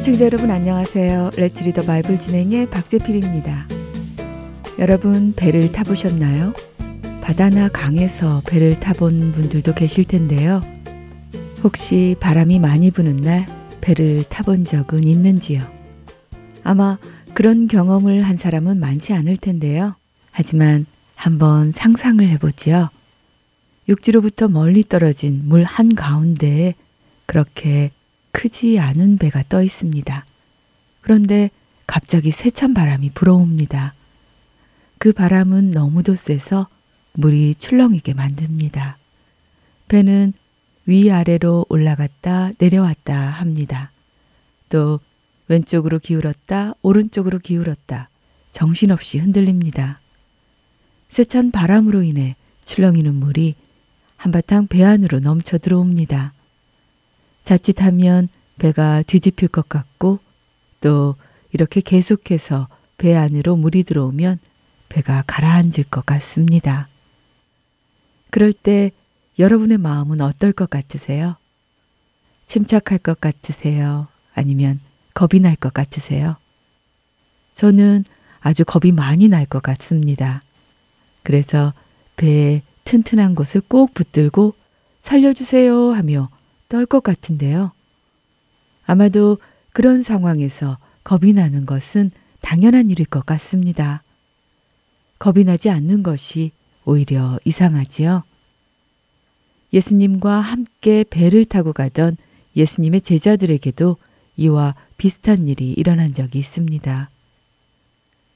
애청자 여러분 안녕하세요. Let's Read the Bible 진행의 박재필입니다. 여러분 배를 타보셨나요? 바다나 강에서 배를 타본 분들도 계실 텐데요. 혹시 바람이 많이 부는 날 배를 타본 적은 있는지요? 아마 그런 경험을 한 사람은 많지 않을 텐데요. 하지만 한번 상상을 해보지요. 육지로부터 멀리 떨어진 물 한가운데에 그렇게 크지 않은 배가 떠 있습니다. 그런데 갑자기 세찬 바람이 불어옵니다. 그 바람은 너무도 세서 물이 출렁이게 만듭니다. 배는 위아래로 올라갔다 내려왔다 합니다. 또 왼쪽으로 기울었다 오른쪽으로 기울었다 정신없이 흔들립니다. 세찬 바람으로 인해 출렁이는 물이 한바탕 배 안으로 넘쳐 들어옵니다. 자칫하면 배가 뒤집힐 것 같고 또 이렇게 계속해서 배 안으로 물이 들어오면 배가 가라앉을 것 같습니다. 그럴 때 여러분의 마음은 어떨 것 같으세요? 침착할 것 같으세요? 아니면 겁이 날 것 같으세요? 저는 아주 겁이 많이 날 것 같습니다. 그래서 배에 튼튼한 곳을 꼭 붙들고 살려주세요 하며 떨 것 같은데요. 아마도 그런 상황에서 겁이 나는 것은 당연한 일일 것 같습니다. 겁이 나지 않는 것이 오히려 이상하지요. 예수님과 함께 배를 타고 가던 예수님의 제자들에게도 이와 비슷한 일이 일어난 적이 있습니다.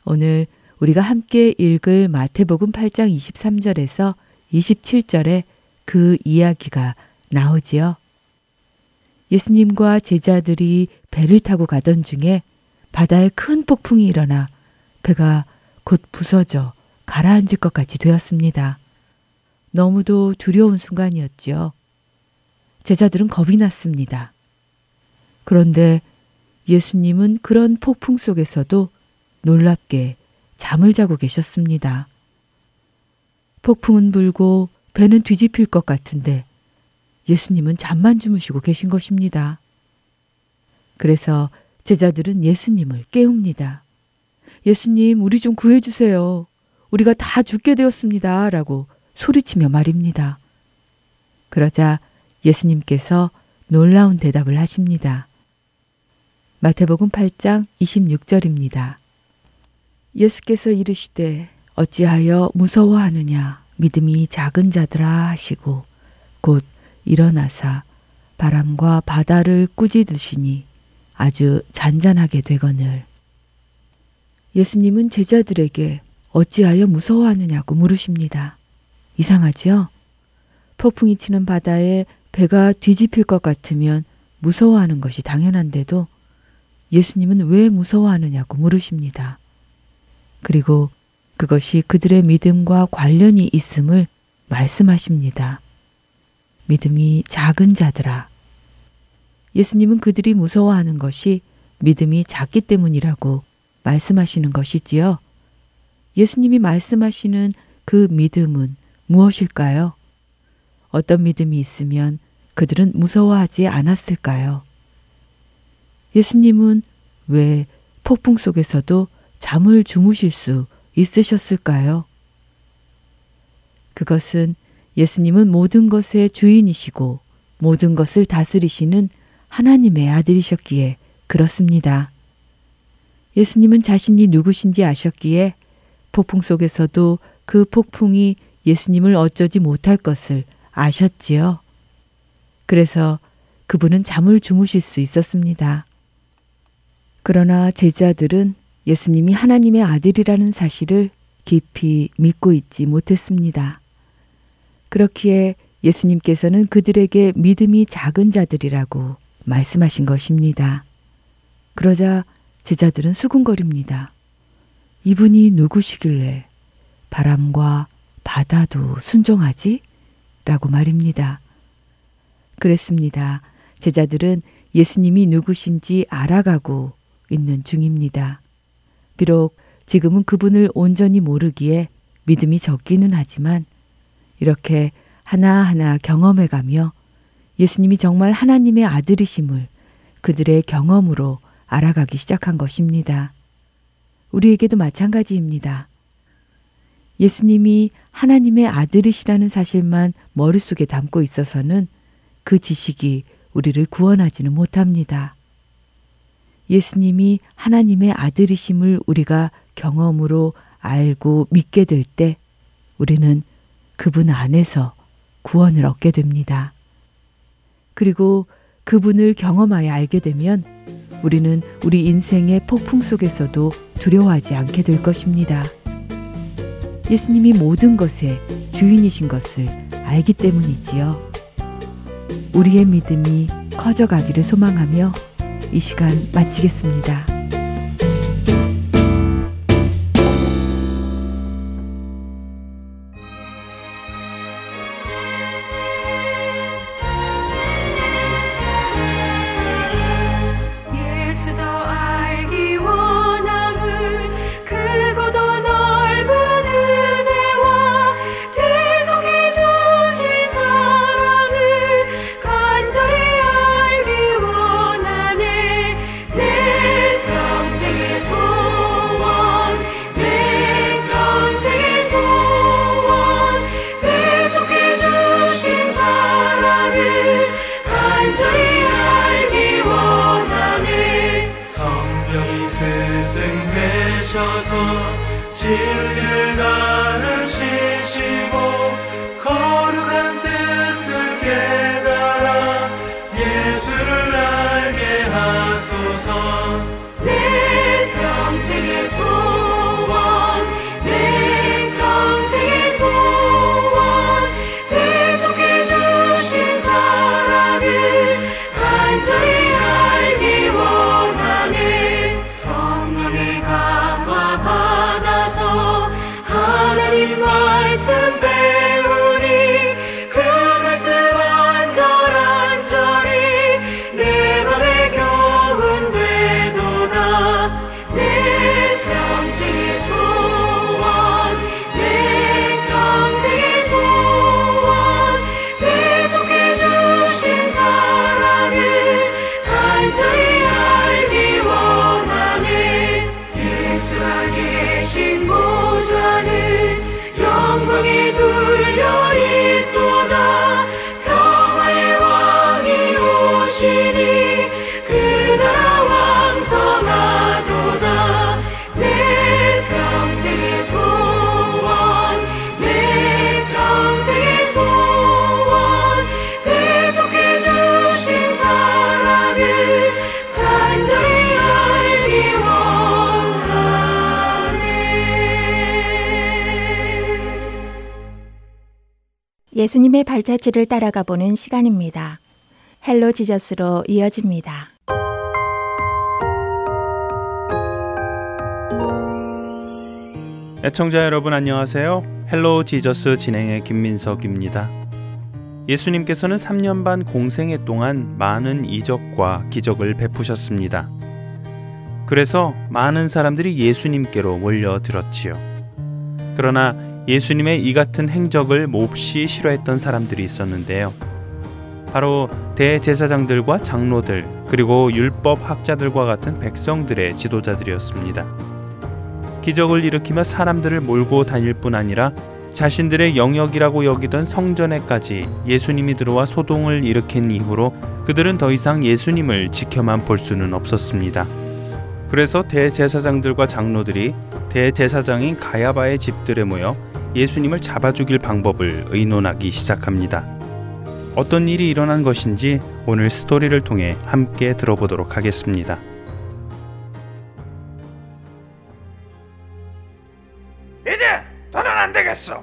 오늘 우리가 함께 읽을 마태복음 8장 23절에서 27절에 그 이야기가 나오지요. 예수님과 제자들이 배를 타고 가던 중에 바다에 큰 폭풍이 일어나 배가 곧 부서져 가라앉을 것 같이 되었습니다. 너무도 두려운 순간이었지요. 제자들은 겁이 났습니다. 그런데 예수님은 그런 폭풍 속에서도 놀랍게 잠을 자고 계셨습니다. 폭풍은 불고 배는 뒤집힐 것 같은데 예수님은 잠만 주무시고 계신 것입니다. 그래서 제자들은 예수님을 깨웁니다. 예수님, 우리 좀 구해주세요. 우리가 다 죽게 되었습니다. 라고 소리치며 말입니다. 그러자 예수님께서 놀라운 대답을 하십니다. 마태복음 8장 26절입니다. 예수께서 이르시되 어찌하여 무서워하느냐 믿음이 작은 자들아 하시고 곧 일어나사 바람과 바다를 꾸짖으시니 아주 잔잔하게 되거늘. 예수님은 제자들에게 어찌하여 무서워하느냐고 물으십니다. 이상하지요? 폭풍이 치는 바다에 배가 뒤집힐 것 같으면 무서워하는 것이 당연한데도 예수님은 왜 무서워하느냐고 물으십니다. 그리고 그것이 그들의 믿음과 관련이 있음을 말씀하십니다. 믿음이 작은 자들아. 예수님은 그들이 무서워하는 것이 믿음이 작기 때문이라고 말씀하시는 것이지요. 예수님이 말씀하시는 그 믿음은 무엇일까요? 어떤 믿음이 있으면 그들은 무서워하지 않았을까요? 예수님은 왜 폭풍 속에서도 잠을 주무실 수 있으셨을까요? 그것은 예수님은 모든 것의 주인이시고 모든 것을 다스리시는 하나님의 아들이셨기에 그렇습니다. 예수님은 자신이 누구신지 아셨기에 폭풍 속에서도 그 폭풍이 예수님을 어쩌지 못할 것을 아셨지요. 그래서 그분은 잠을 주무실 수 있었습니다. 그러나 제자들은 예수님이 하나님의 아들이라는 사실을 깊이 믿고 있지 못했습니다. 그렇기에 예수님께서는 그들에게 믿음이 작은 자들이라고 말씀하신 것입니다. 그러자 제자들은 수군거립니다. 이분이 누구시길래 바람과 바다도 순종하지? 라고 말입니다. 그랬습니다. 제자들은 예수님이 누구신지 알아가고 있는 중입니다. 비록 지금은 그분을 온전히 모르기에 믿음이 적기는 하지만 이렇게 하나하나 경험해 가며 예수님이 정말 하나님의 아들이심을 그들의 경험으로 알아가기 시작한 것입니다. 우리에게도 마찬가지입니다. 예수님이 하나님의 아들이시라는 사실만 머릿속에 담고 있어서는 그 지식이 우리를 구원하지는 못합니다. 예수님이 하나님의 아들이심을 우리가 경험으로 알고 믿게 될 때 우리는 그분 안에서 구원을 얻게 됩니다. 그리고 그분을 경험하여 알게 되면 우리는 우리 인생의 폭풍 속에서도 두려워하지 않게 될 것입니다. 예수님이 모든 것의 주인이신 것을 알기 때문이지요. 우리의 믿음이 커져가기를 소망하며 이 시간 마치겠습니다. 예수님의 발자취를 따라가 보는 시간입니다. Hello Jesus로 이어집니다. 애청자 여러분 안녕하세요. Hello Jesus 진행의 김민석입니다. 예수님께서는 3년 반 공생애 동안 많은 이적과 기적을 베푸셨습니다. 그래서 많은 사람들이 예수님께로 몰려들었지요. 그러나 예수님의 이 같은 행적을 몹시 싫어했던 사람들이 있었는데요. 바로 대제사장들과 장로들 그리고 율법 학자들과 같은 백성들의 지도자들이었습니다. 기적을 일으키며 사람들을 몰고 다닐 뿐 아니라 자신들의 영역이라고 여기던 성전에까지 예수님이 들어와 소동을 일으킨 이후로 그들은 더 이상 예수님을 지켜만 볼 수는 없었습니다. 그래서 대제사장들과 장로들이 대제사장인 가야바의 집들에 모여 예수님을 잡아 죽일 방법을 의논하기 시작합니다. 어떤 일이 일어난 것인지 오늘 스토리를 통해 함께 들어보도록 하겠습니다. 이제 더는 안 되겠어.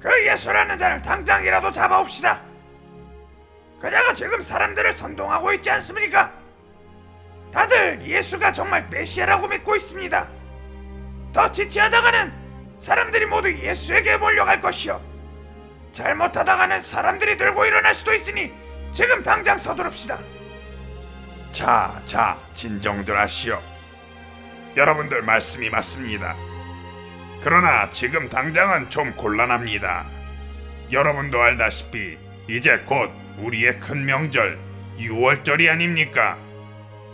그 예수라는 자를 당장이라도 잡아옵시다. 그녀가 지금 사람들을 선동하고 있지 않습니까? 다들 예수가 정말 메시아라고 믿고 있습니다. 더 지체하다가는 사람들이 모두 예수에게 몰려갈 것이요. 잘못하다가는 사람들이 들고 일어날 수도 있으니 지금 당장 서두릅시다. 자, 자, 진정들 하시오. 여러분들 말씀이 맞습니다. 그러나 지금 당장은 좀 곤란합니다. 여러분도 알다시피 이제 곧 우리의 큰 명절 6월절이 아닙니까?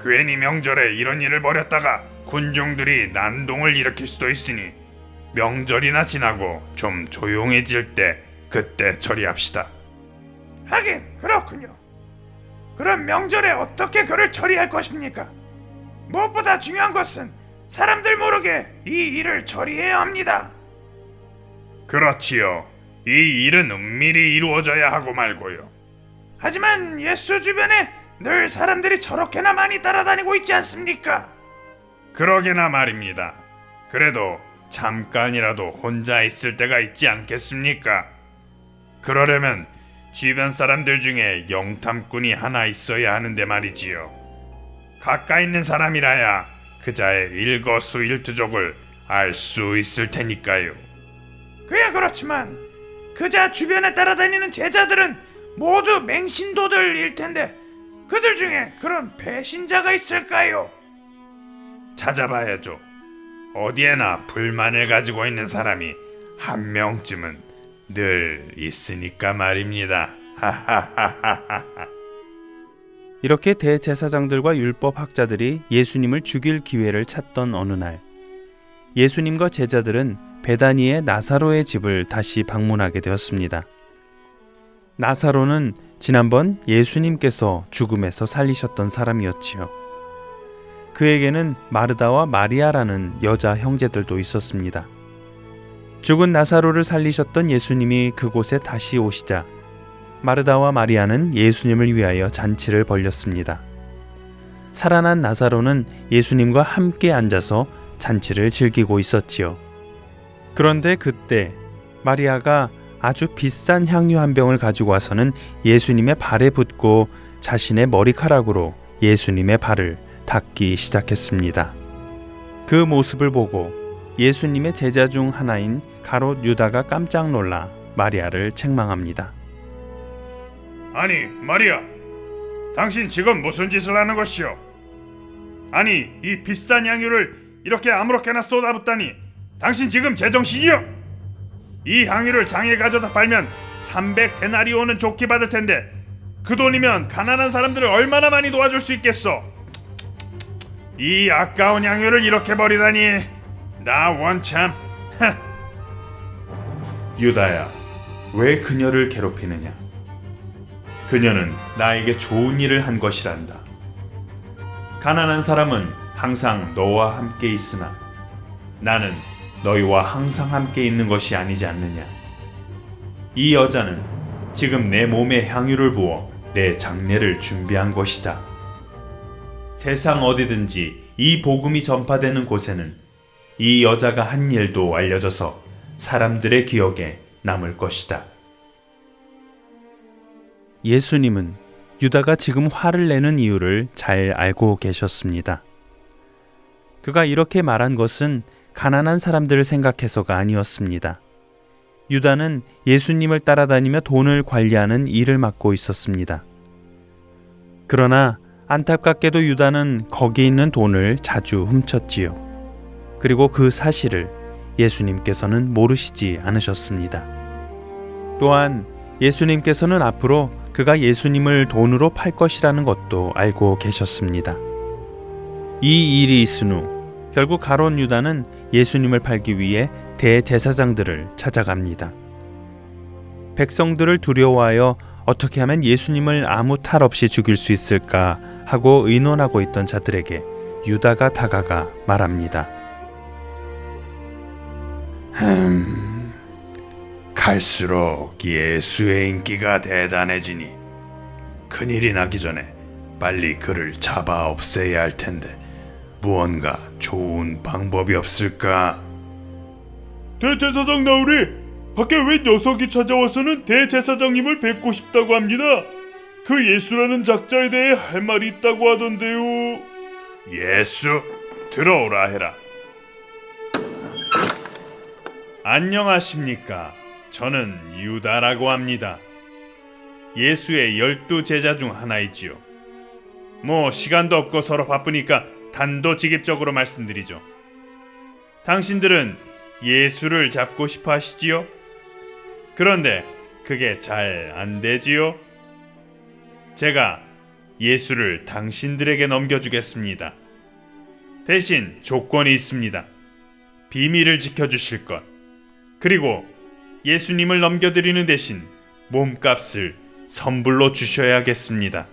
괜히 명절에 이런 일을 벌였다가 군중들이 난동을 일으킬 수도 있으니 명절이나 지나고 좀 조용해질 때 그때 처리합시다. 하긴 그렇군요. 그럼 명절에 어떻게 그를 처리할 것입니까? 무엇보다 중요한 것은 사람들 모르게 이 일을 처리해야 합니다. 그렇지요. 이 일은 은밀히 이루어져야 하고 말고요. 하지만 예수 주변에 늘 사람들이 저렇게나 많이 따라다니고 있지 않습니까? 그러게나 말입니다. 그래도 잠깐이라도 혼자 있을 때가 있지 않겠습니까? 그러려면 주변 사람들 중에 영탐꾼이 하나 있어야 하는데 말이지요. 가까이 있는 사람이라야 그자의 일거수일투족을 알 수 있을 테니까요. 그야 그렇지만 그자 주변에 따라다니는 제자들은 모두 맹신도들일 텐데 그들 중에 그런 배신자가 있을까요? 찾아봐야죠. 어디에나 불만을 가지고 있는 사람이 한 명쯤은 늘 있으니까 말입니다. 이렇게 대제사장들과 율법 학자들이 예수님을 죽일 기회를 찾던 어느 날 예수님과 제자들은 베다니의 나사로의 집을 다시 방문하게 되었습니다. 나사로는 지난번 예수님께서 죽음에서 살리셨던 사람이었지요. 그에게는 마르다와 마리아라는 여자 형제들도 있었습니다. 죽은 나사로를 살리셨던 예수님이 그곳에 다시 오시자 마르다와 마리아는 예수님을 위하여 잔치를 벌렸습니다. 살아난 나사로는 예수님과 함께 앉아서 잔치를 즐기고 있었지요. 그런데 그때 마리아가 아주 비싼 향유 한 병을 가지고 와서는 예수님의 발에 붓고 자신의 머리카락으로 예수님의 발을 닦기 시작했습니다. 그 모습을 보고 예수님의 제자 중 하나인 가롯 유다가 깜짝 놀라 마리아를 책망합니다. 아니, 마리아, 당신 지금 무슨 짓을 하는 것이오? 아니, 이 비싼 향유를 이렇게 아무렇게나 쏟아붓다니 당신 지금 제정신이요? 이 향유를 장에 가져다 팔면 300 데나리온은 좋게 받을 텐데 그 돈이면 가난한 사람들을 얼마나 많이 도와줄 수 있겠어? 이 아까운 향유를 이렇게 버리다니 나 원참 유다야, 왜 그녀를 괴롭히느냐? 그녀는 나에게 좋은 일을 한 것이란다. 가난한 사람은 항상 너와 함께 있으나 나는 너희와 항상 함께 있는 것이 아니지 않느냐. 이 여자는 지금 내 몸에 향유를 부어 내 장례를 준비한 것이다. 세상 어디든지 이 복음이 전파되는 곳에는 이 여자가 한 일도 알려져서 사람들의 기억에 남을 것이다. 예수님은 유다가 지금 화를 내는 이유를 잘 알고 계셨습니다. 그가 이렇게 말한 것은 가난한 사람들을 생각해서가 아니었습니다. 유다는 예수님을 따라다니며 돈을 관리하는 일을 맡고 있었습니다. 그러나 안타깝게도 유다는 거기 있는 돈을 자주 훔쳤지요. 그리고 그 사실을 예수님께서는 모르시지 않으셨습니다. 또한 예수님께서는 앞으로 그가 예수님을 돈으로 팔 것이라는 것도 알고 계셨습니다. 이 일이 있은 후 결국 가론 유다는 예수님을 팔기 위해 대제사장들을 찾아갑니다. 백성들을 두려워하여 어떻게 하면 예수님을 아무 탈 없이 죽일 수 있을까 하고 의논하고 있던 자들에게 유다가 다가가 말합니다. 흠, 갈수록 예수의 인기가 대단해지니 큰일이 나기 전에 빨리 그를 잡아 없애야 할 텐데 무언가 좋은 방법이 없을까? 대제사장 나으리 밖에 웬 녀석이 찾아와서는 대제사장님을 뵙고 싶다고 합니다. 그 예수라는 작자에 대해 할 말이 있다고 하던데요. 예수 들어오라 해라. 안녕하십니까. 저는 유다라고 합니다. 예수의 열두 제자 중 하나이지요. 뭐 시간도 없고 서로 바쁘니까 단도직입적으로 말씀드리죠. 당신들은 예수를 잡고 싶어 하시지요? 그런데 그게 잘 안 되지요? 제가 예수를 당신들에게 넘겨주겠습니다. 대신 조건이 있습니다. 비밀을 지켜주실 것. 그리고 예수님을 넘겨드리는 대신 몸값을 선불로 주셔야겠습니다.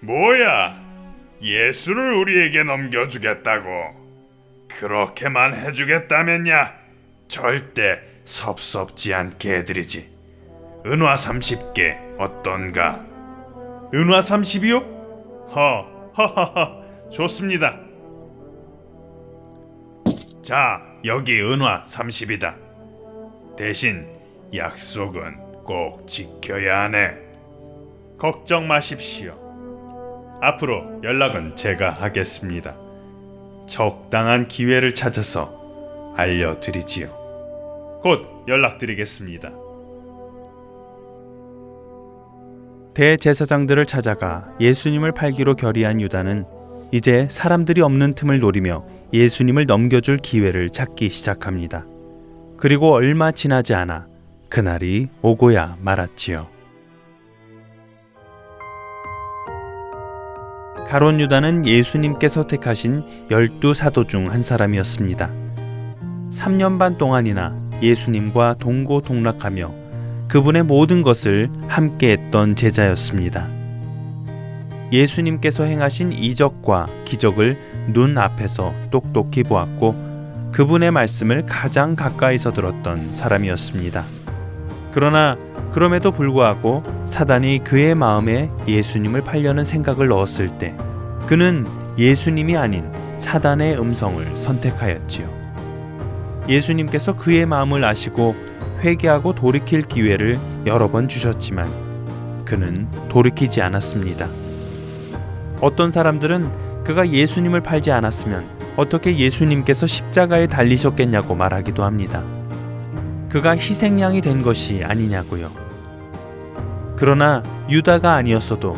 뭐야? 예수를 우리에게 넘겨주겠다고? 그렇게만 해주겠다면야 절대 섭섭지 않게 해드리지. 은화 30개 어떤가? 은화 30이요? 허, 허허허, 좋습니다. 자, 여기 은화 30이다. 대신 약속은 꼭 지켜야 하네. 걱정 마십시오. 앞으로 연락은 제가 하겠습니다. 적당한 기회를 찾아서 알려드리지요. 곧 연락드리겠습니다. 대제사장들을 찾아가 예수님을 팔기로 결의한 유다는 이제 사람들이 없는 틈을 노리며 예수님을 넘겨줄 기회를 찾기 시작합니다. 그리고 얼마 지나지 않아 그날이 오고야 말았지요. 가론 유다는 예수님께서 택하신 열두 사도 중 한 사람이었습니다. 3년 반 동안이나 예수님과 동고동락하며 그분의 모든 것을 함께 했던 제자였습니다. 예수님께서 행하신 이적과 기적을 눈 앞에서 똑똑히 보았고 그분의 말씀을 가장 가까이서 들었던 사람이었습니다. 그러나 그럼에도 불구하고 사단이 그의 마음에 예수님을 팔려는 생각을 넣었을 때 그는 예수님이 아닌 사단의 음성을 선택하였지요. 예수님께서 그의 마음을 아시고 회개하고 돌이킬 기회를 여러 번 주셨지만 그는 돌이키지 않았습니다. 어떤 사람들은 그가 예수님을 팔지 않았으면 어떻게 예수님께서 십자가에 달리셨겠냐고 말하기도 합니다. 그가 희생양이 된 것이 아니냐고요. 그러나 유다가 아니었어도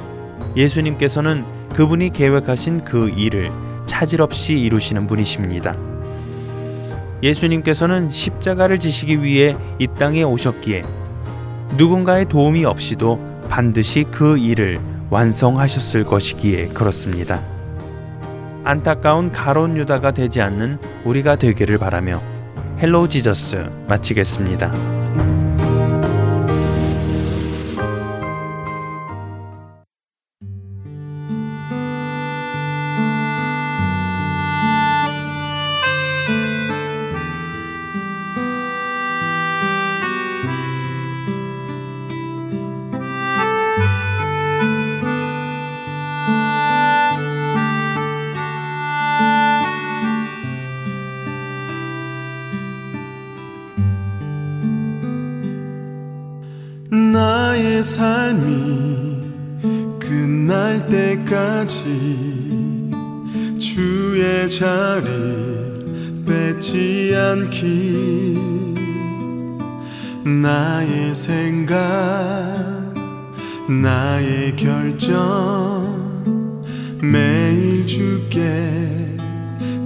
예수님께서는 그분이 계획하신 그 일을 차질 없이 이루시는 분이십니다. 예수님께서는 십자가를 지시기 위해 이 땅에 오셨기에 누군가의 도움이 없이도 반드시 그 일을 완성하셨을 것이기에 그렇습니다. 안타까운 가론 유다가 되지 않는 우리가 되기를 바라며 헬로우 지저스 마치겠습니다.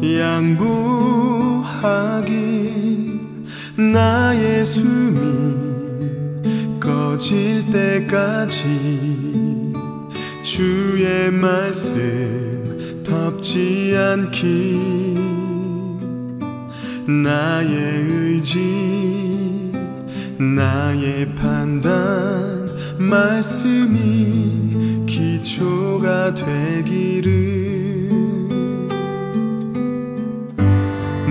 양보하기 나의 숨이 꺼질 때까지 주의 말씀 덮지 않기 나의 의지 나의 판단 말씀이 기초가 되기를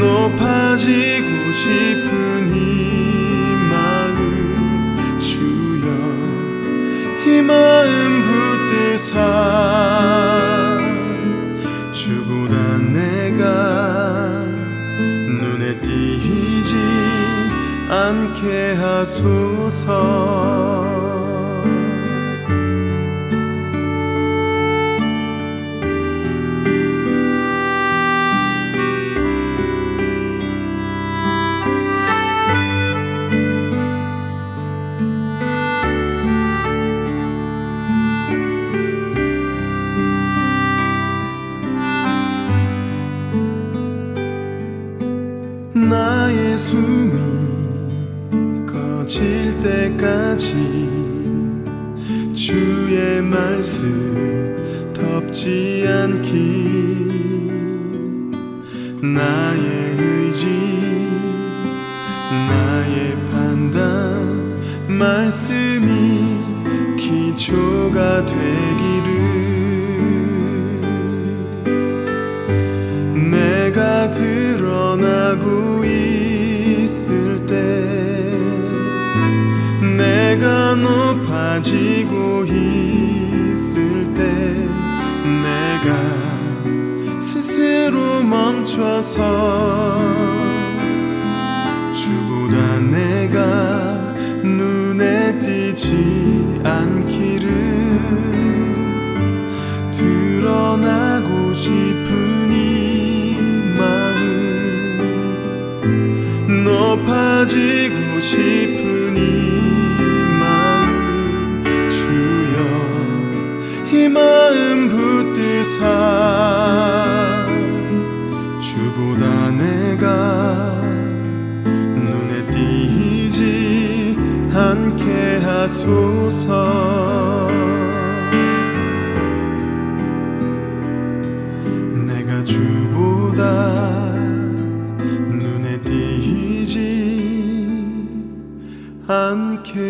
높아지고 싶은 이 마음 주여 이 마음 붙드사. 주보다 내가 눈에 띄지 않게 하소서 하소서. 내가 주보다 눈에 띄지 않게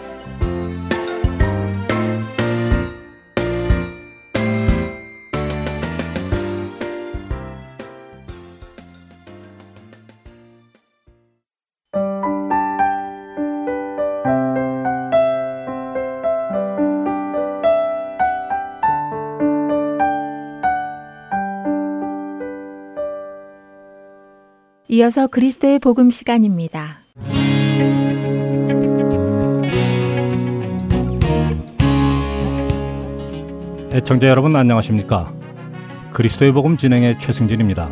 이어서 그리스도의 복음 시간입니다. 애청자 여러분 안녕하십니까? 그리스도의 복음 진행의 최승진입니다.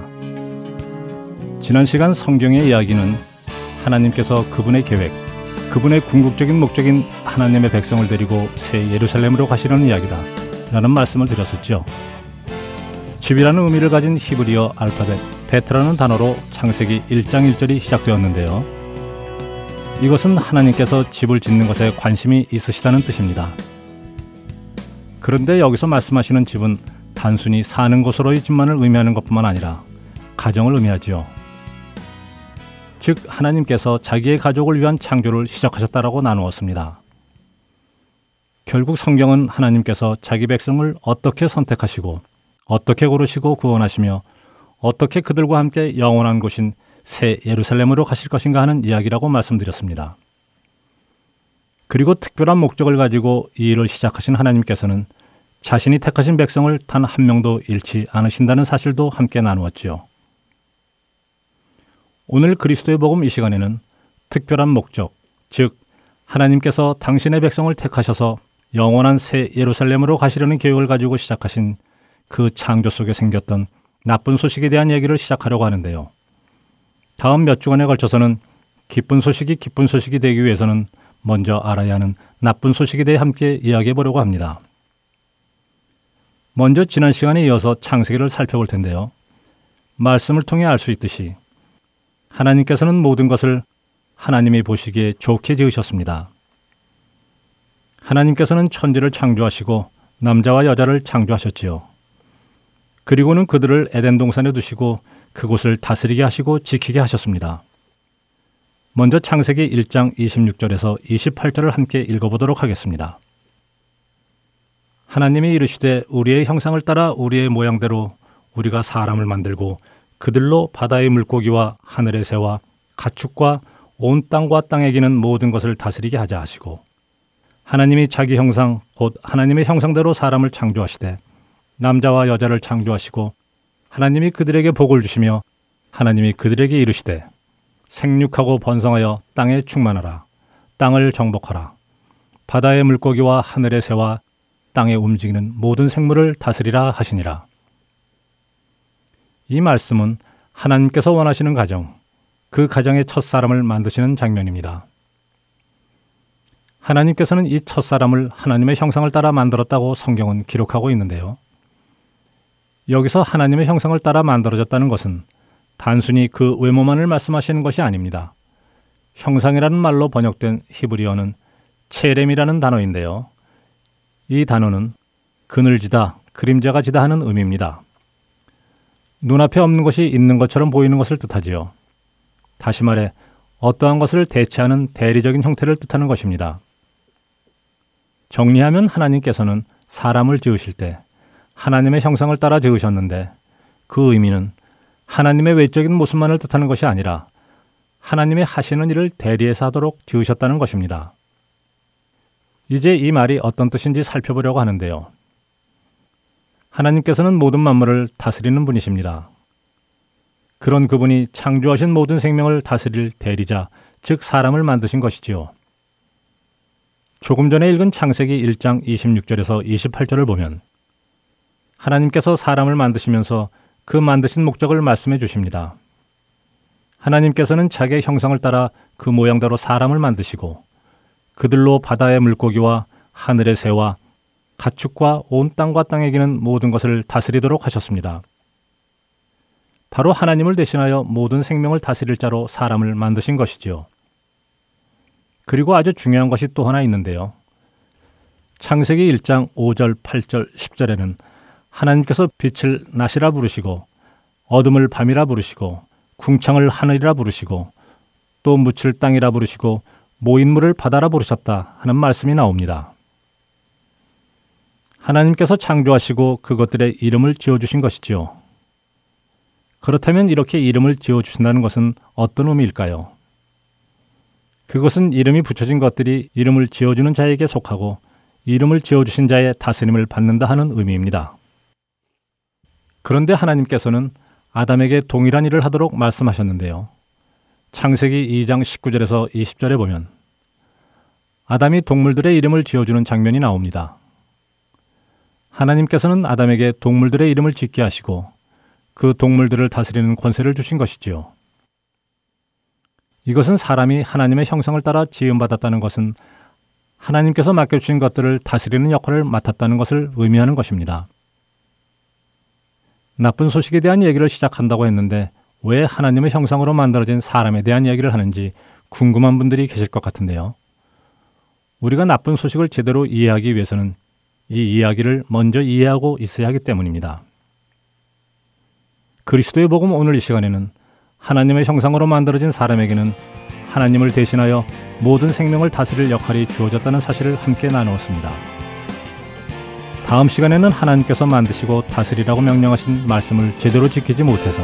지난 시간 성경의 이야기는 하나님께서 그분의 계획, 그분의 궁극적인 목적인 하나님의 백성을 데리고 새 예루살렘으로 가시려는 이야기다. 라는 말씀을 드렸었죠. 집이라는 의미를 가진 히브리어 알파벳 베트라는 단어로 창세기 1장 1절이 시작되었는데요. 이것은 하나님께서 집을 짓는 것에 관심이 있으시다는 뜻입니다. 그런데 여기서 말씀하시는 집은 단순히 사는 곳으로의 집만을 의미하는 것뿐만 아니라 가정을 의미하지요. 즉 하나님께서 자기의 가족을 위한 창조를 시작하셨다라고 나누었습니다. 결국 성경은 하나님께서 자기 백성을 어떻게 선택하시고 어떻게 고르시고 구원하시며 어떻게 그들과 함께 영원한 곳인 새 예루살렘으로 가실 것인가 하는 이야기라고 말씀드렸습니다. 그리고 특별한 목적을 가지고 이 일을 시작하신 하나님께서는 자신이 택하신 백성을 단 한 명도 잃지 않으신다는 사실도 함께 나누었지요. 오늘 그리스도의 복음 이 시간에는 특별한 목적, 즉 하나님께서 당신의 백성을 택하셔서 영원한 새 예루살렘으로 가시려는 계획을 가지고 시작하신 그 창조 속에 생겼던 나쁜 소식에 대한 얘기를 시작하려고 하는데요. 다음 몇 주간에 걸쳐서는 기쁜 소식이 기쁜 소식이 되기 위해서는 먼저 알아야 하는 나쁜 소식에 대해 함께 이야기해 보려고 합니다. 먼저 지난 시간에 이어서 창세기를 살펴볼 텐데요. 말씀을 통해 알 수 있듯이 하나님께서는 모든 것을 하나님이 보시기에 좋게 지으셨습니다. 하나님께서는 천지를 창조하시고 남자와 여자를 창조하셨지요. 그리고는 그들을 에덴 동산에 두시고 그곳을 다스리게 하시고 지키게 하셨습니다. 먼저 창세기 1장 26절에서 28절을 함께 읽어보도록 하겠습니다. 하나님이 이르시되 우리의 형상을 따라 우리의 모양대로 우리가 사람을 만들고 그들로 바다의 물고기와 하늘의 새와 가축과 온 땅과 땅에 기는 모든 것을 다스리게 하자 하시고 하나님이 자기 형상 곧 하나님의 형상대로 사람을 창조하시되 남자와 여자를 창조하시고 하나님이 그들에게 복을 주시며 하나님이 그들에게 이르시되 생육하고 번성하여 땅에 충만하라 땅을 정복하라 바다의 물고기와 하늘의 새와 땅에 움직이는 모든 생물을 다스리라 하시니라 이 말씀은 하나님께서 원하시는 가정, 그 가정의 첫 사람을 만드시는 장면입니다. 하나님께서는 이 첫 사람을 하나님의 형상을 따라 만들었다고 성경은 기록하고 있는데요. 여기서 하나님의 형상을 따라 만들어졌다는 것은 단순히 그 외모만을 말씀하시는 것이 아닙니다. 형상이라는 말로 번역된 히브리어는 체렘이라는 단어인데요. 이 단어는 그늘지다, 그림자가 지다 하는 의미입니다. 눈앞에 없는 것이 있는 것처럼 보이는 것을 뜻하지요. 다시 말해 어떠한 것을 대체하는 대리적인 형태를 뜻하는 것입니다. 정리하면 하나님께서는 사람을 지으실 때 하나님의 형상을 따라 지으셨는데 그 의미는 하나님의 외적인 모습만을 뜻하는 것이 아니라 하나님의 하시는 일을 대리해서 하도록 지으셨다는 것입니다. 이제 이 말이 어떤 뜻인지 살펴보려고 하는데요. 하나님께서는 모든 만물을 다스리는 분이십니다. 그런 그분이 창조하신 모든 생명을 다스릴 대리자, 즉 사람을 만드신 것이지요. 조금 전에 읽은 창세기 1장 26절에서 28절을 보면 하나님께서 사람을 만드시면서 그 만드신 목적을 말씀해 주십니다. 하나님께서는 자기의 형상을 따라 그 모양대로 사람을 만드시고 그들로 바다의 물고기와 하늘의 새와 가축과 온 땅과 땅에 기는 모든 것을 다스리도록 하셨습니다. 바로 하나님을 대신하여 모든 생명을 다스릴 자로 사람을 만드신 것이지요. 그리고 아주 중요한 것이 또 하나 있는데요. 창세기 1장 5절, 8절, 10절에는 하나님께서 빛을 낮이라 부르시고 어둠을 밤이라 부르시고 궁창을 하늘이라 부르시고 또 묻힐 땅이라 부르시고 모인 물을 바다라 부르셨다 하는 말씀이 나옵니다. 하나님께서 창조하시고 그것들의 이름을 지어주신 것이지요. 그렇다면 이렇게 이름을 지어주신다는 것은 어떤 의미일까요? 그것은 이름이 붙여진 것들이 이름을 지어주는 자에게 속하고 이름을 지어주신 자의 다스림을 받는다 하는 의미입니다. 그런데 하나님께서는 아담에게 동일한 일을 하도록 말씀하셨는데요. 창세기 2장 19절에서 20절에 보면 아담이 동물들의 이름을 지어주는 장면이 나옵니다. 하나님께서는 아담에게 동물들의 이름을 짓게 하시고 그 동물들을 다스리는 권세를 주신 것이지요. 이것은 사람이 하나님의 형상을 따라 지음받았다는 것은 하나님께서 맡겨주신 것들을 다스리는 역할을 맡았다는 것을 의미하는 것입니다. 나쁜 소식에 대한 얘기를 시작한다고 했는데 왜 하나님의 형상으로 만들어진 사람에 대한 이야기를 하는지 궁금한 분들이 계실 것 같은데요. 우리가 나쁜 소식을 제대로 이해하기 위해서는 이 이야기를 먼저 이해하고 있어야 하기 때문입니다. 그리스도의 복음 오늘 이 시간에는 하나님의 형상으로 만들어진 사람에게는 하나님을 대신하여 모든 생명을 다스릴 역할이 주어졌다는 사실을 함께 나누었습니다. 다음 시간에는 하나님께서 만드시고 다스리라고 명령하신 말씀을 제대로 지키지 못해서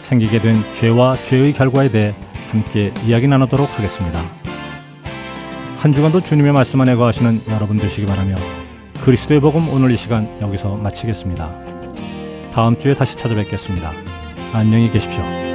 생기게 된 죄와 죄의 결과에 대해 함께 이야기 나누도록 하겠습니다. 한 주간도 주님의 말씀 안에 거하시는 여러분 되시기 바라며 그리스도의 복음 오늘 이 시간 여기서 마치겠습니다. 다음 주에 다시 찾아뵙겠습니다. 안녕히 계십시오.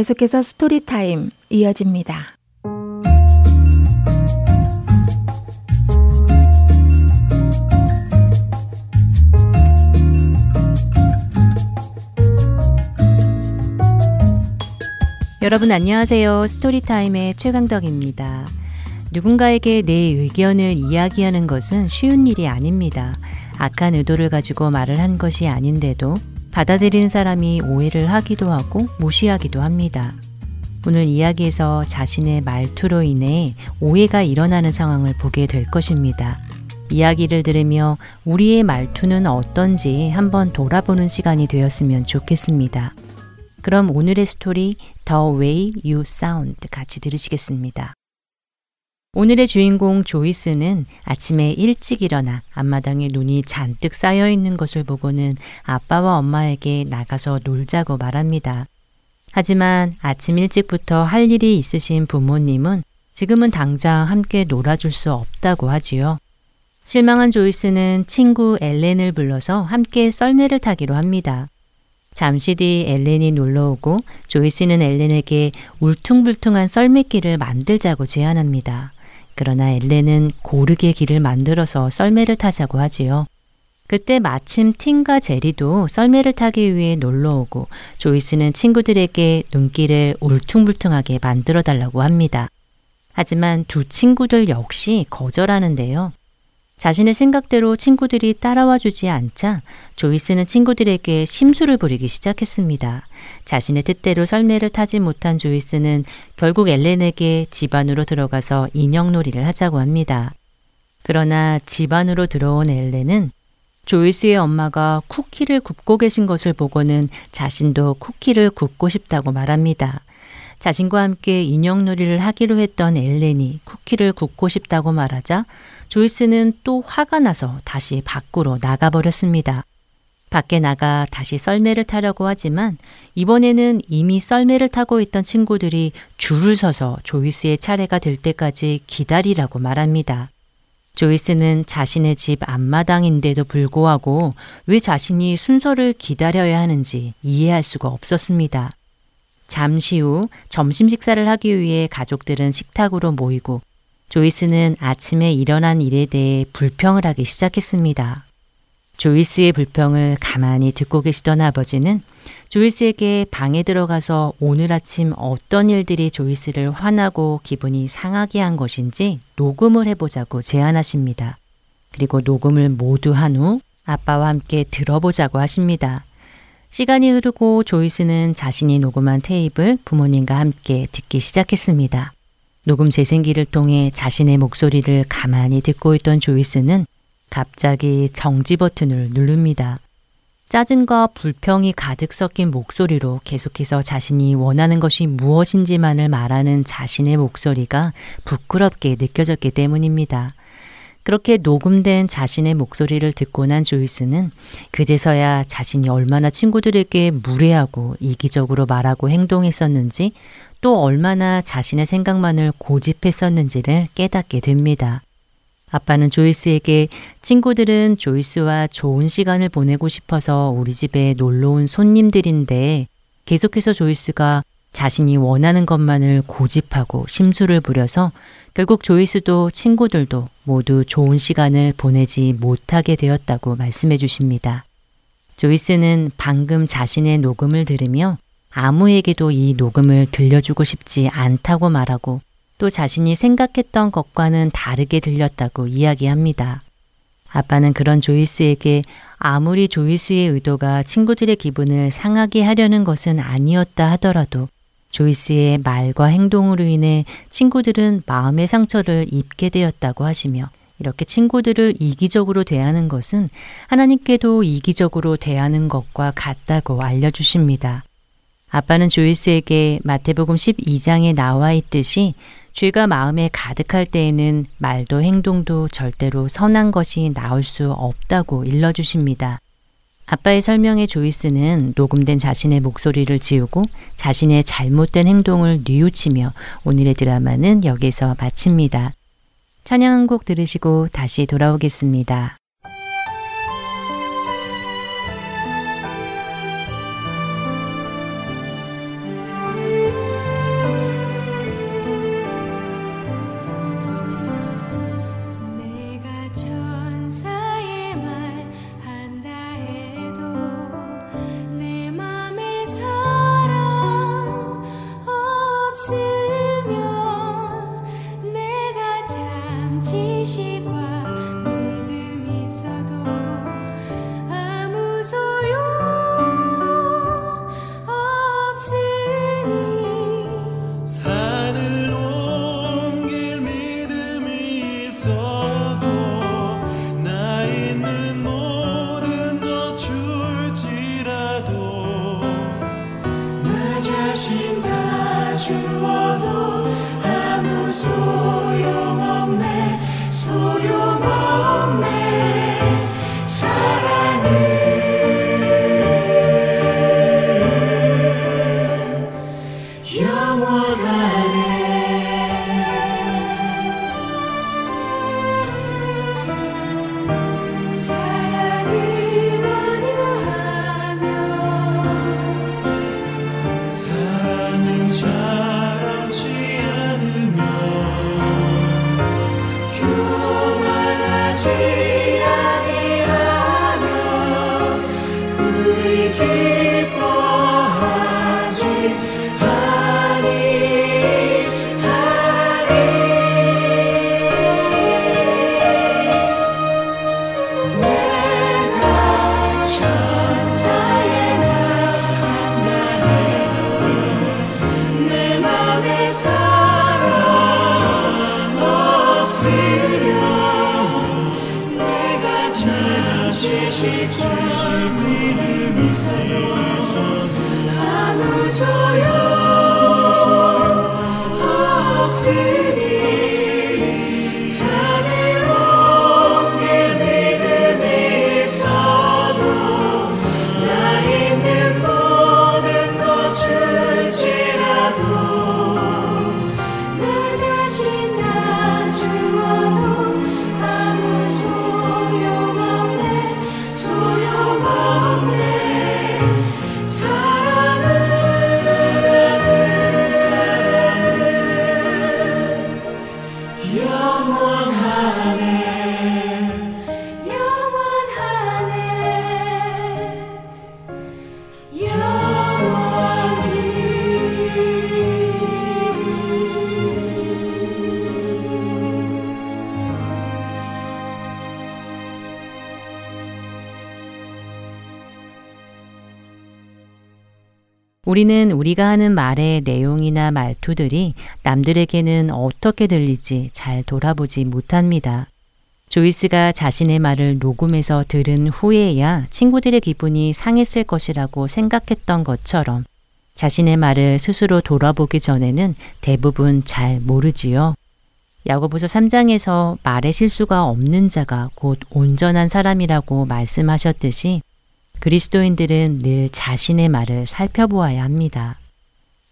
계속해서 Story Time 이어집니다. 여러분 안녕하세요. Story Time의 최강덕입니다. 누군가에게 내 의견을 이야기하는 것은 쉬운 일이 아닙니다. 악한 의도를 가지고 말을 한 것이 아닌데도 받아들이는 사람이 오해를 하기도 하고 무시하기도 합니다. 오늘 이야기에서 자신의 말투로 인해 오해가 일어나는 상황을 보게 될 것입니다. 이야기를 들으며 우리의 말투는 어떤지 한번 돌아보는 시간이 되었으면 좋겠습니다. 그럼 오늘의 스토리 The Way You Sound 같이 들으시겠습니다. 오늘의 주인공 조이스는 아침에 일찍 일어나 앞마당에 눈이 잔뜩 쌓여 있는 것을 보고는 아빠와 엄마에게 나가서 놀자고 말합니다. 하지만 아침 일찍부터 할 일이 있으신 부모님은 지금은 당장 함께 놀아줄 수 없다고 하지요. 실망한 조이스는 친구 엘렌을 불러서 함께 썰매를 타기로 합니다. 잠시 뒤 엘렌이 놀러오고 조이스는 엘렌에게 울퉁불퉁한 썰매길을 만들자고 제안합니다. 그러나 엘렌은 고르게 길을 만들어서 썰매를 타자고 하지요. 그때 마침 팀과 제리도 썰매를 타기 위해 놀러 오고 조이스는 친구들에게 눈길을 울퉁불퉁하게 만들어 달라고 합니다. 하지만 두 친구들 역시 거절하는데요. 자신의 생각대로 친구들이 따라와 주지 않자 조이스는 친구들에게 심술을 부리기 시작했습니다. 자신의 뜻대로 썰매를 타지 못한 조이스는 결국 엘렌에게 집 안으로 들어가서 인형놀이를 하자고 합니다. 그러나 집 안으로 들어온 엘렌은 조이스의 엄마가 쿠키를 굽고 계신 것을 보고는 자신도 쿠키를 굽고 싶다고 말합니다. 자신과 함께 인형놀이를 하기로 했던 엘렌이 쿠키를 굽고 싶다고 말하자 조이스는 또 화가 나서 다시 밖으로 나가버렸습니다. 밖에 나가 다시 썰매를 타려고 하지만 이번에는 이미 썰매를 타고 있던 친구들이 줄을 서서 조이스의 차례가 될 때까지 기다리라고 말합니다. 조이스는 자신의 집 앞마당인데도 불구하고 왜 자신이 순서를 기다려야 하는지 이해할 수가 없었습니다. 잠시 후 점심 식사를 하기 위해 가족들은 식탁으로 모이고 조이스는 아침에 일어난 일에 대해 불평을 하기 시작했습니다. 조이스의 불평을 가만히 듣고 계시던 아버지는 조이스에게 방에 들어가서 오늘 아침 어떤 일들이 조이스를 화나고 기분이 상하게 한 것인지 녹음을 해보자고 제안하십니다. 그리고 녹음을 모두 한 후 아빠와 함께 들어보자고 하십니다. 시간이 흐르고 조이스는 자신이 녹음한 테이프를 부모님과 함께 듣기 시작했습니다. 녹음 재생기를 통해 자신의 목소리를 가만히 듣고 있던 조이스는 갑자기 정지 버튼을 누릅니다. 짜증과 불평이 가득 섞인 목소리로 계속해서 자신이 원하는 것이 무엇인지만을 말하는 자신의 목소리가 부끄럽게 느껴졌기 때문입니다. 그렇게 녹음된 자신의 목소리를 듣고 난 조이스는 그제서야 자신이 얼마나 친구들에게 무례하고 이기적으로 말하고 행동했었는지 또 얼마나 자신의 생각만을 고집했었는지를 깨닫게 됩니다. 아빠는 조이스에게 친구들은 조이스와 좋은 시간을 보내고 싶어서 우리 집에 놀러 온 손님들인데 계속해서 조이스가 자신이 원하는 것만을 고집하고 심술을 부려서 결국 조이스도 친구들도 모두 좋은 시간을 보내지 못하게 되었다고 말씀해 주십니다. 조이스는 방금 자신의 녹음을 들으며 아무에게도 이 녹음을 들려주고 싶지 않다고 말하고 또 자신이 생각했던 것과는 다르게 들렸다고 이야기합니다. 아빠는 그런 조이스에게 아무리 조이스의 의도가 친구들의 기분을 상하게 하려는 것은 아니었다 하더라도 조이스의 말과 행동으로 인해 친구들은 마음의 상처를 입게 되었다고 하시며 이렇게 친구들을 이기적으로 대하는 것은 하나님께도 이기적으로 대하는 것과 같다고 알려주십니다. 아빠는 조이스에게 마태복음 12장에 나와 있듯이 죄가 마음에 가득할 때에는 말도 행동도 절대로 선한 것이 나올 수 없다고 일러주십니다. 아빠의 설명에 조이스는 녹음된 자신의 목소리를 지우고 자신의 잘못된 행동을 뉘우치며 오늘의 드라마는 여기서 마칩니다. 찬양 한 곡 들으시고 다시 돌아오겠습니다. 우리는 우리가 하는 말의 내용이나 말투들이 남들에게는 어떻게 들릴지 잘 돌아보지 못합니다. 조이스가 자신의 말을 녹음해서 들은 후에야 친구들의 기분이 상했을 것이라고 생각했던 것처럼 자신의 말을 스스로 돌아보기 전에는 대부분 잘 모르지요. 야고보서 3장에서 말의 실수가 없는 자가 곧 온전한 사람이라고 말씀하셨듯이 그리스도인들은 늘 자신의 말을 살펴보아야 합니다.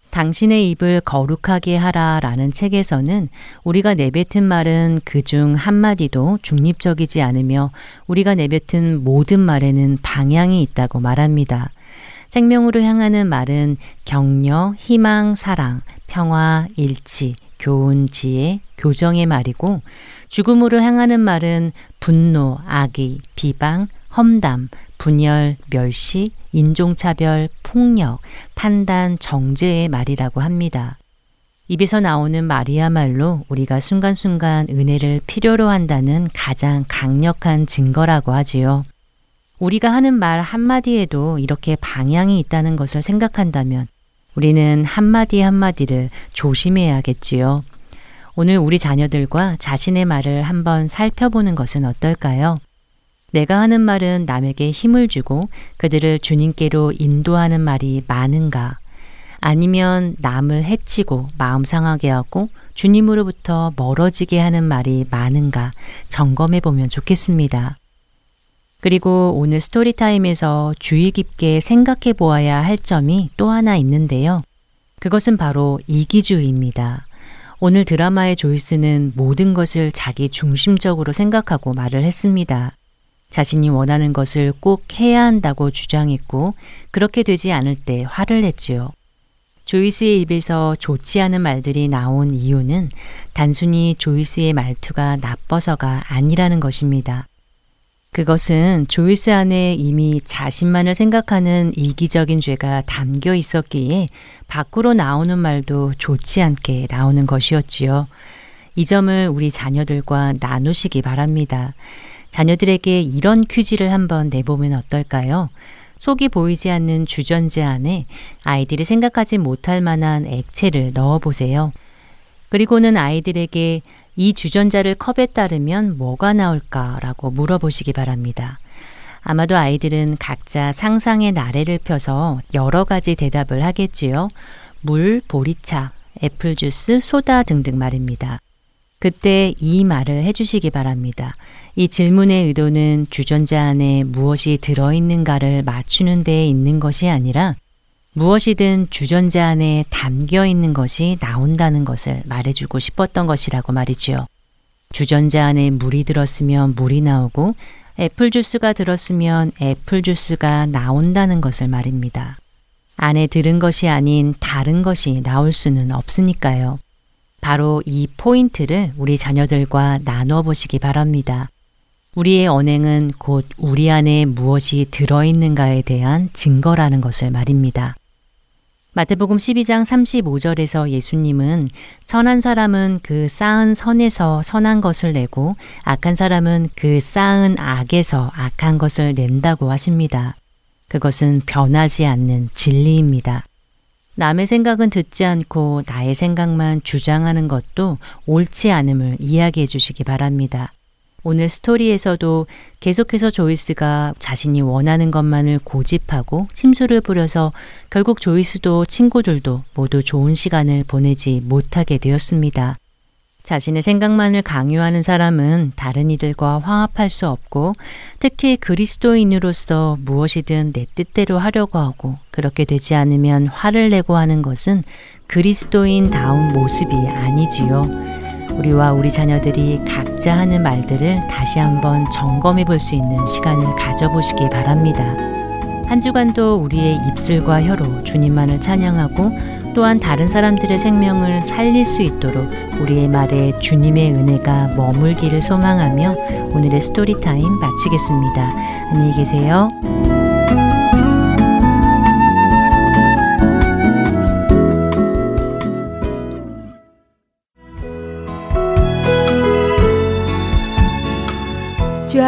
당신의 입을 거룩하게 하라 라는 책에서는 우리가 내뱉은 말은 그 중 한마디도 중립적이지 않으며 우리가 내뱉은 모든 말에는 방향이 있다고 말합니다. 생명으로 향하는 말은 격려, 희망, 사랑, 평화, 일치, 교훈, 지혜, 교정의 말이고 죽음으로 향하는 말은 분노, 악의, 비방, 험담, 분열, 멸시, 인종차별, 폭력, 판단, 정죄의 말이라고 합니다. 입에서 나오는 말이야말로 우리가 순간순간 은혜를 필요로 한다는 가장 강력한 증거라고 하지요. 우리가 하는 말 한마디에도 이렇게 방향이 있다는 것을 생각한다면 우리는 한마디 한마디를 조심해야겠지요. 오늘 우리 자녀들과 자신의 말을 한번 살펴보는 것은 어떨까요? 내가 하는 말은 남에게 힘을 주고 그들을 주님께로 인도하는 말이 많은가? 아니면 남을 해치고 마음 상하게 하고 주님으로부터 멀어지게 하는 말이 많은가 점검해 보면 좋겠습니다. 그리고 오늘 스토리타임에서 주의 깊게 생각해 보아야 할 점이 또 하나 있는데요. 그것은 바로 이기주의입니다. 오늘 드라마의 조이스는 모든 것을 자기 중심적으로 생각하고 말을 했습니다. 자신이 원하는 것을 꼭 해야 한다고 주장했고 그렇게 되지 않을 때 화를 냈지요. 조이스의 입에서 좋지 않은 말들이 나온 이유는 단순히 조이스의 말투가 나빠서가 아니라는 것입니다. 그것은 조이스 안에 이미 자신만을 생각하는 이기적인 죄가 담겨 있었기에 밖으로 나오는 말도 좋지 않게 나오는 것이었지요. 이 점을 우리 자녀들과 나누시기 바랍니다. 자녀들에게 이런 퀴즈를 한번 내보면 어떨까요? 속이 보이지 않는 주전제 안에 아이들이 생각하지 못할 만한 액체를 넣어 보세요. 그리고는 아이들에게 이 주전자를 컵에 따르면 뭐가 나올까라고 물어보시기 바랍니다. 아마도 아이들은 각자 상상의 나래를 펴서 여러 가지 대답을 하겠지요. 물, 보리차, 애플 주스, 소다 등등 말입니다. 그때 이 말을 해주시기 바랍니다. 이 질문의 의도는 주전자 안에 무엇이 들어있는가를 맞추는 데에 있는 것이 아니라 무엇이든 주전자 안에 담겨 있는 것이 나온다는 것을 말해주고 싶었던 것이라고 말이지요. 주전자 안에 물이 들었으면 물이 나오고 애플 주스가 들었으면 애플 주스가 나온다는 것을 말입니다. 안에 들은 것이 아닌 다른 것이 나올 수는 없으니까요. 바로 이 포인트를 우리 자녀들과 나누어 보시기 바랍니다. 우리의 언행은 곧 우리 안에 무엇이 들어있는가에 대한 증거라는 것을 말입니다. 마태복음 12장 35절에서 예수님은 선한 사람은 그 쌓은 선에서 선한 것을 내고 악한 사람은 그 쌓은 악에서 악한 것을 낸다고 하십니다. 그것은 변하지 않는 진리입니다. 남의 생각은 듣지 않고 나의 생각만 주장하는 것도 옳지 않음을 이야기해 주시기 바랍니다. 오늘 스토리에서도 계속해서 조이스가 자신이 원하는 것만을 고집하고 심술을 부려서 결국 조이스도 친구들도 모두 좋은 시간을 보내지 못하게 되었습니다. 자신의 생각만을 강요하는 사람은 다른 이들과 화합할 수 없고 특히 그리스도인으로서 무엇이든 내 뜻대로 하려고 하고 그렇게 되지 않으면 화를 내고 하는 것은 그리스도인다운 모습이 아니지요. 우리와 우리 자녀들이 각자 하는 말들을 다시 한번 점검해 볼 수 있는 시간을 가져보시기 바랍니다. 한 주간도 우리의 입술과 혀로 주님만을 찬양하고 또한 다른 사람들의 생명을 살릴 수 있도록 우리의 말에 주님의 은혜가 머물기를 소망하며 오늘의 스토리타임 마치겠습니다. 안녕히 계세요.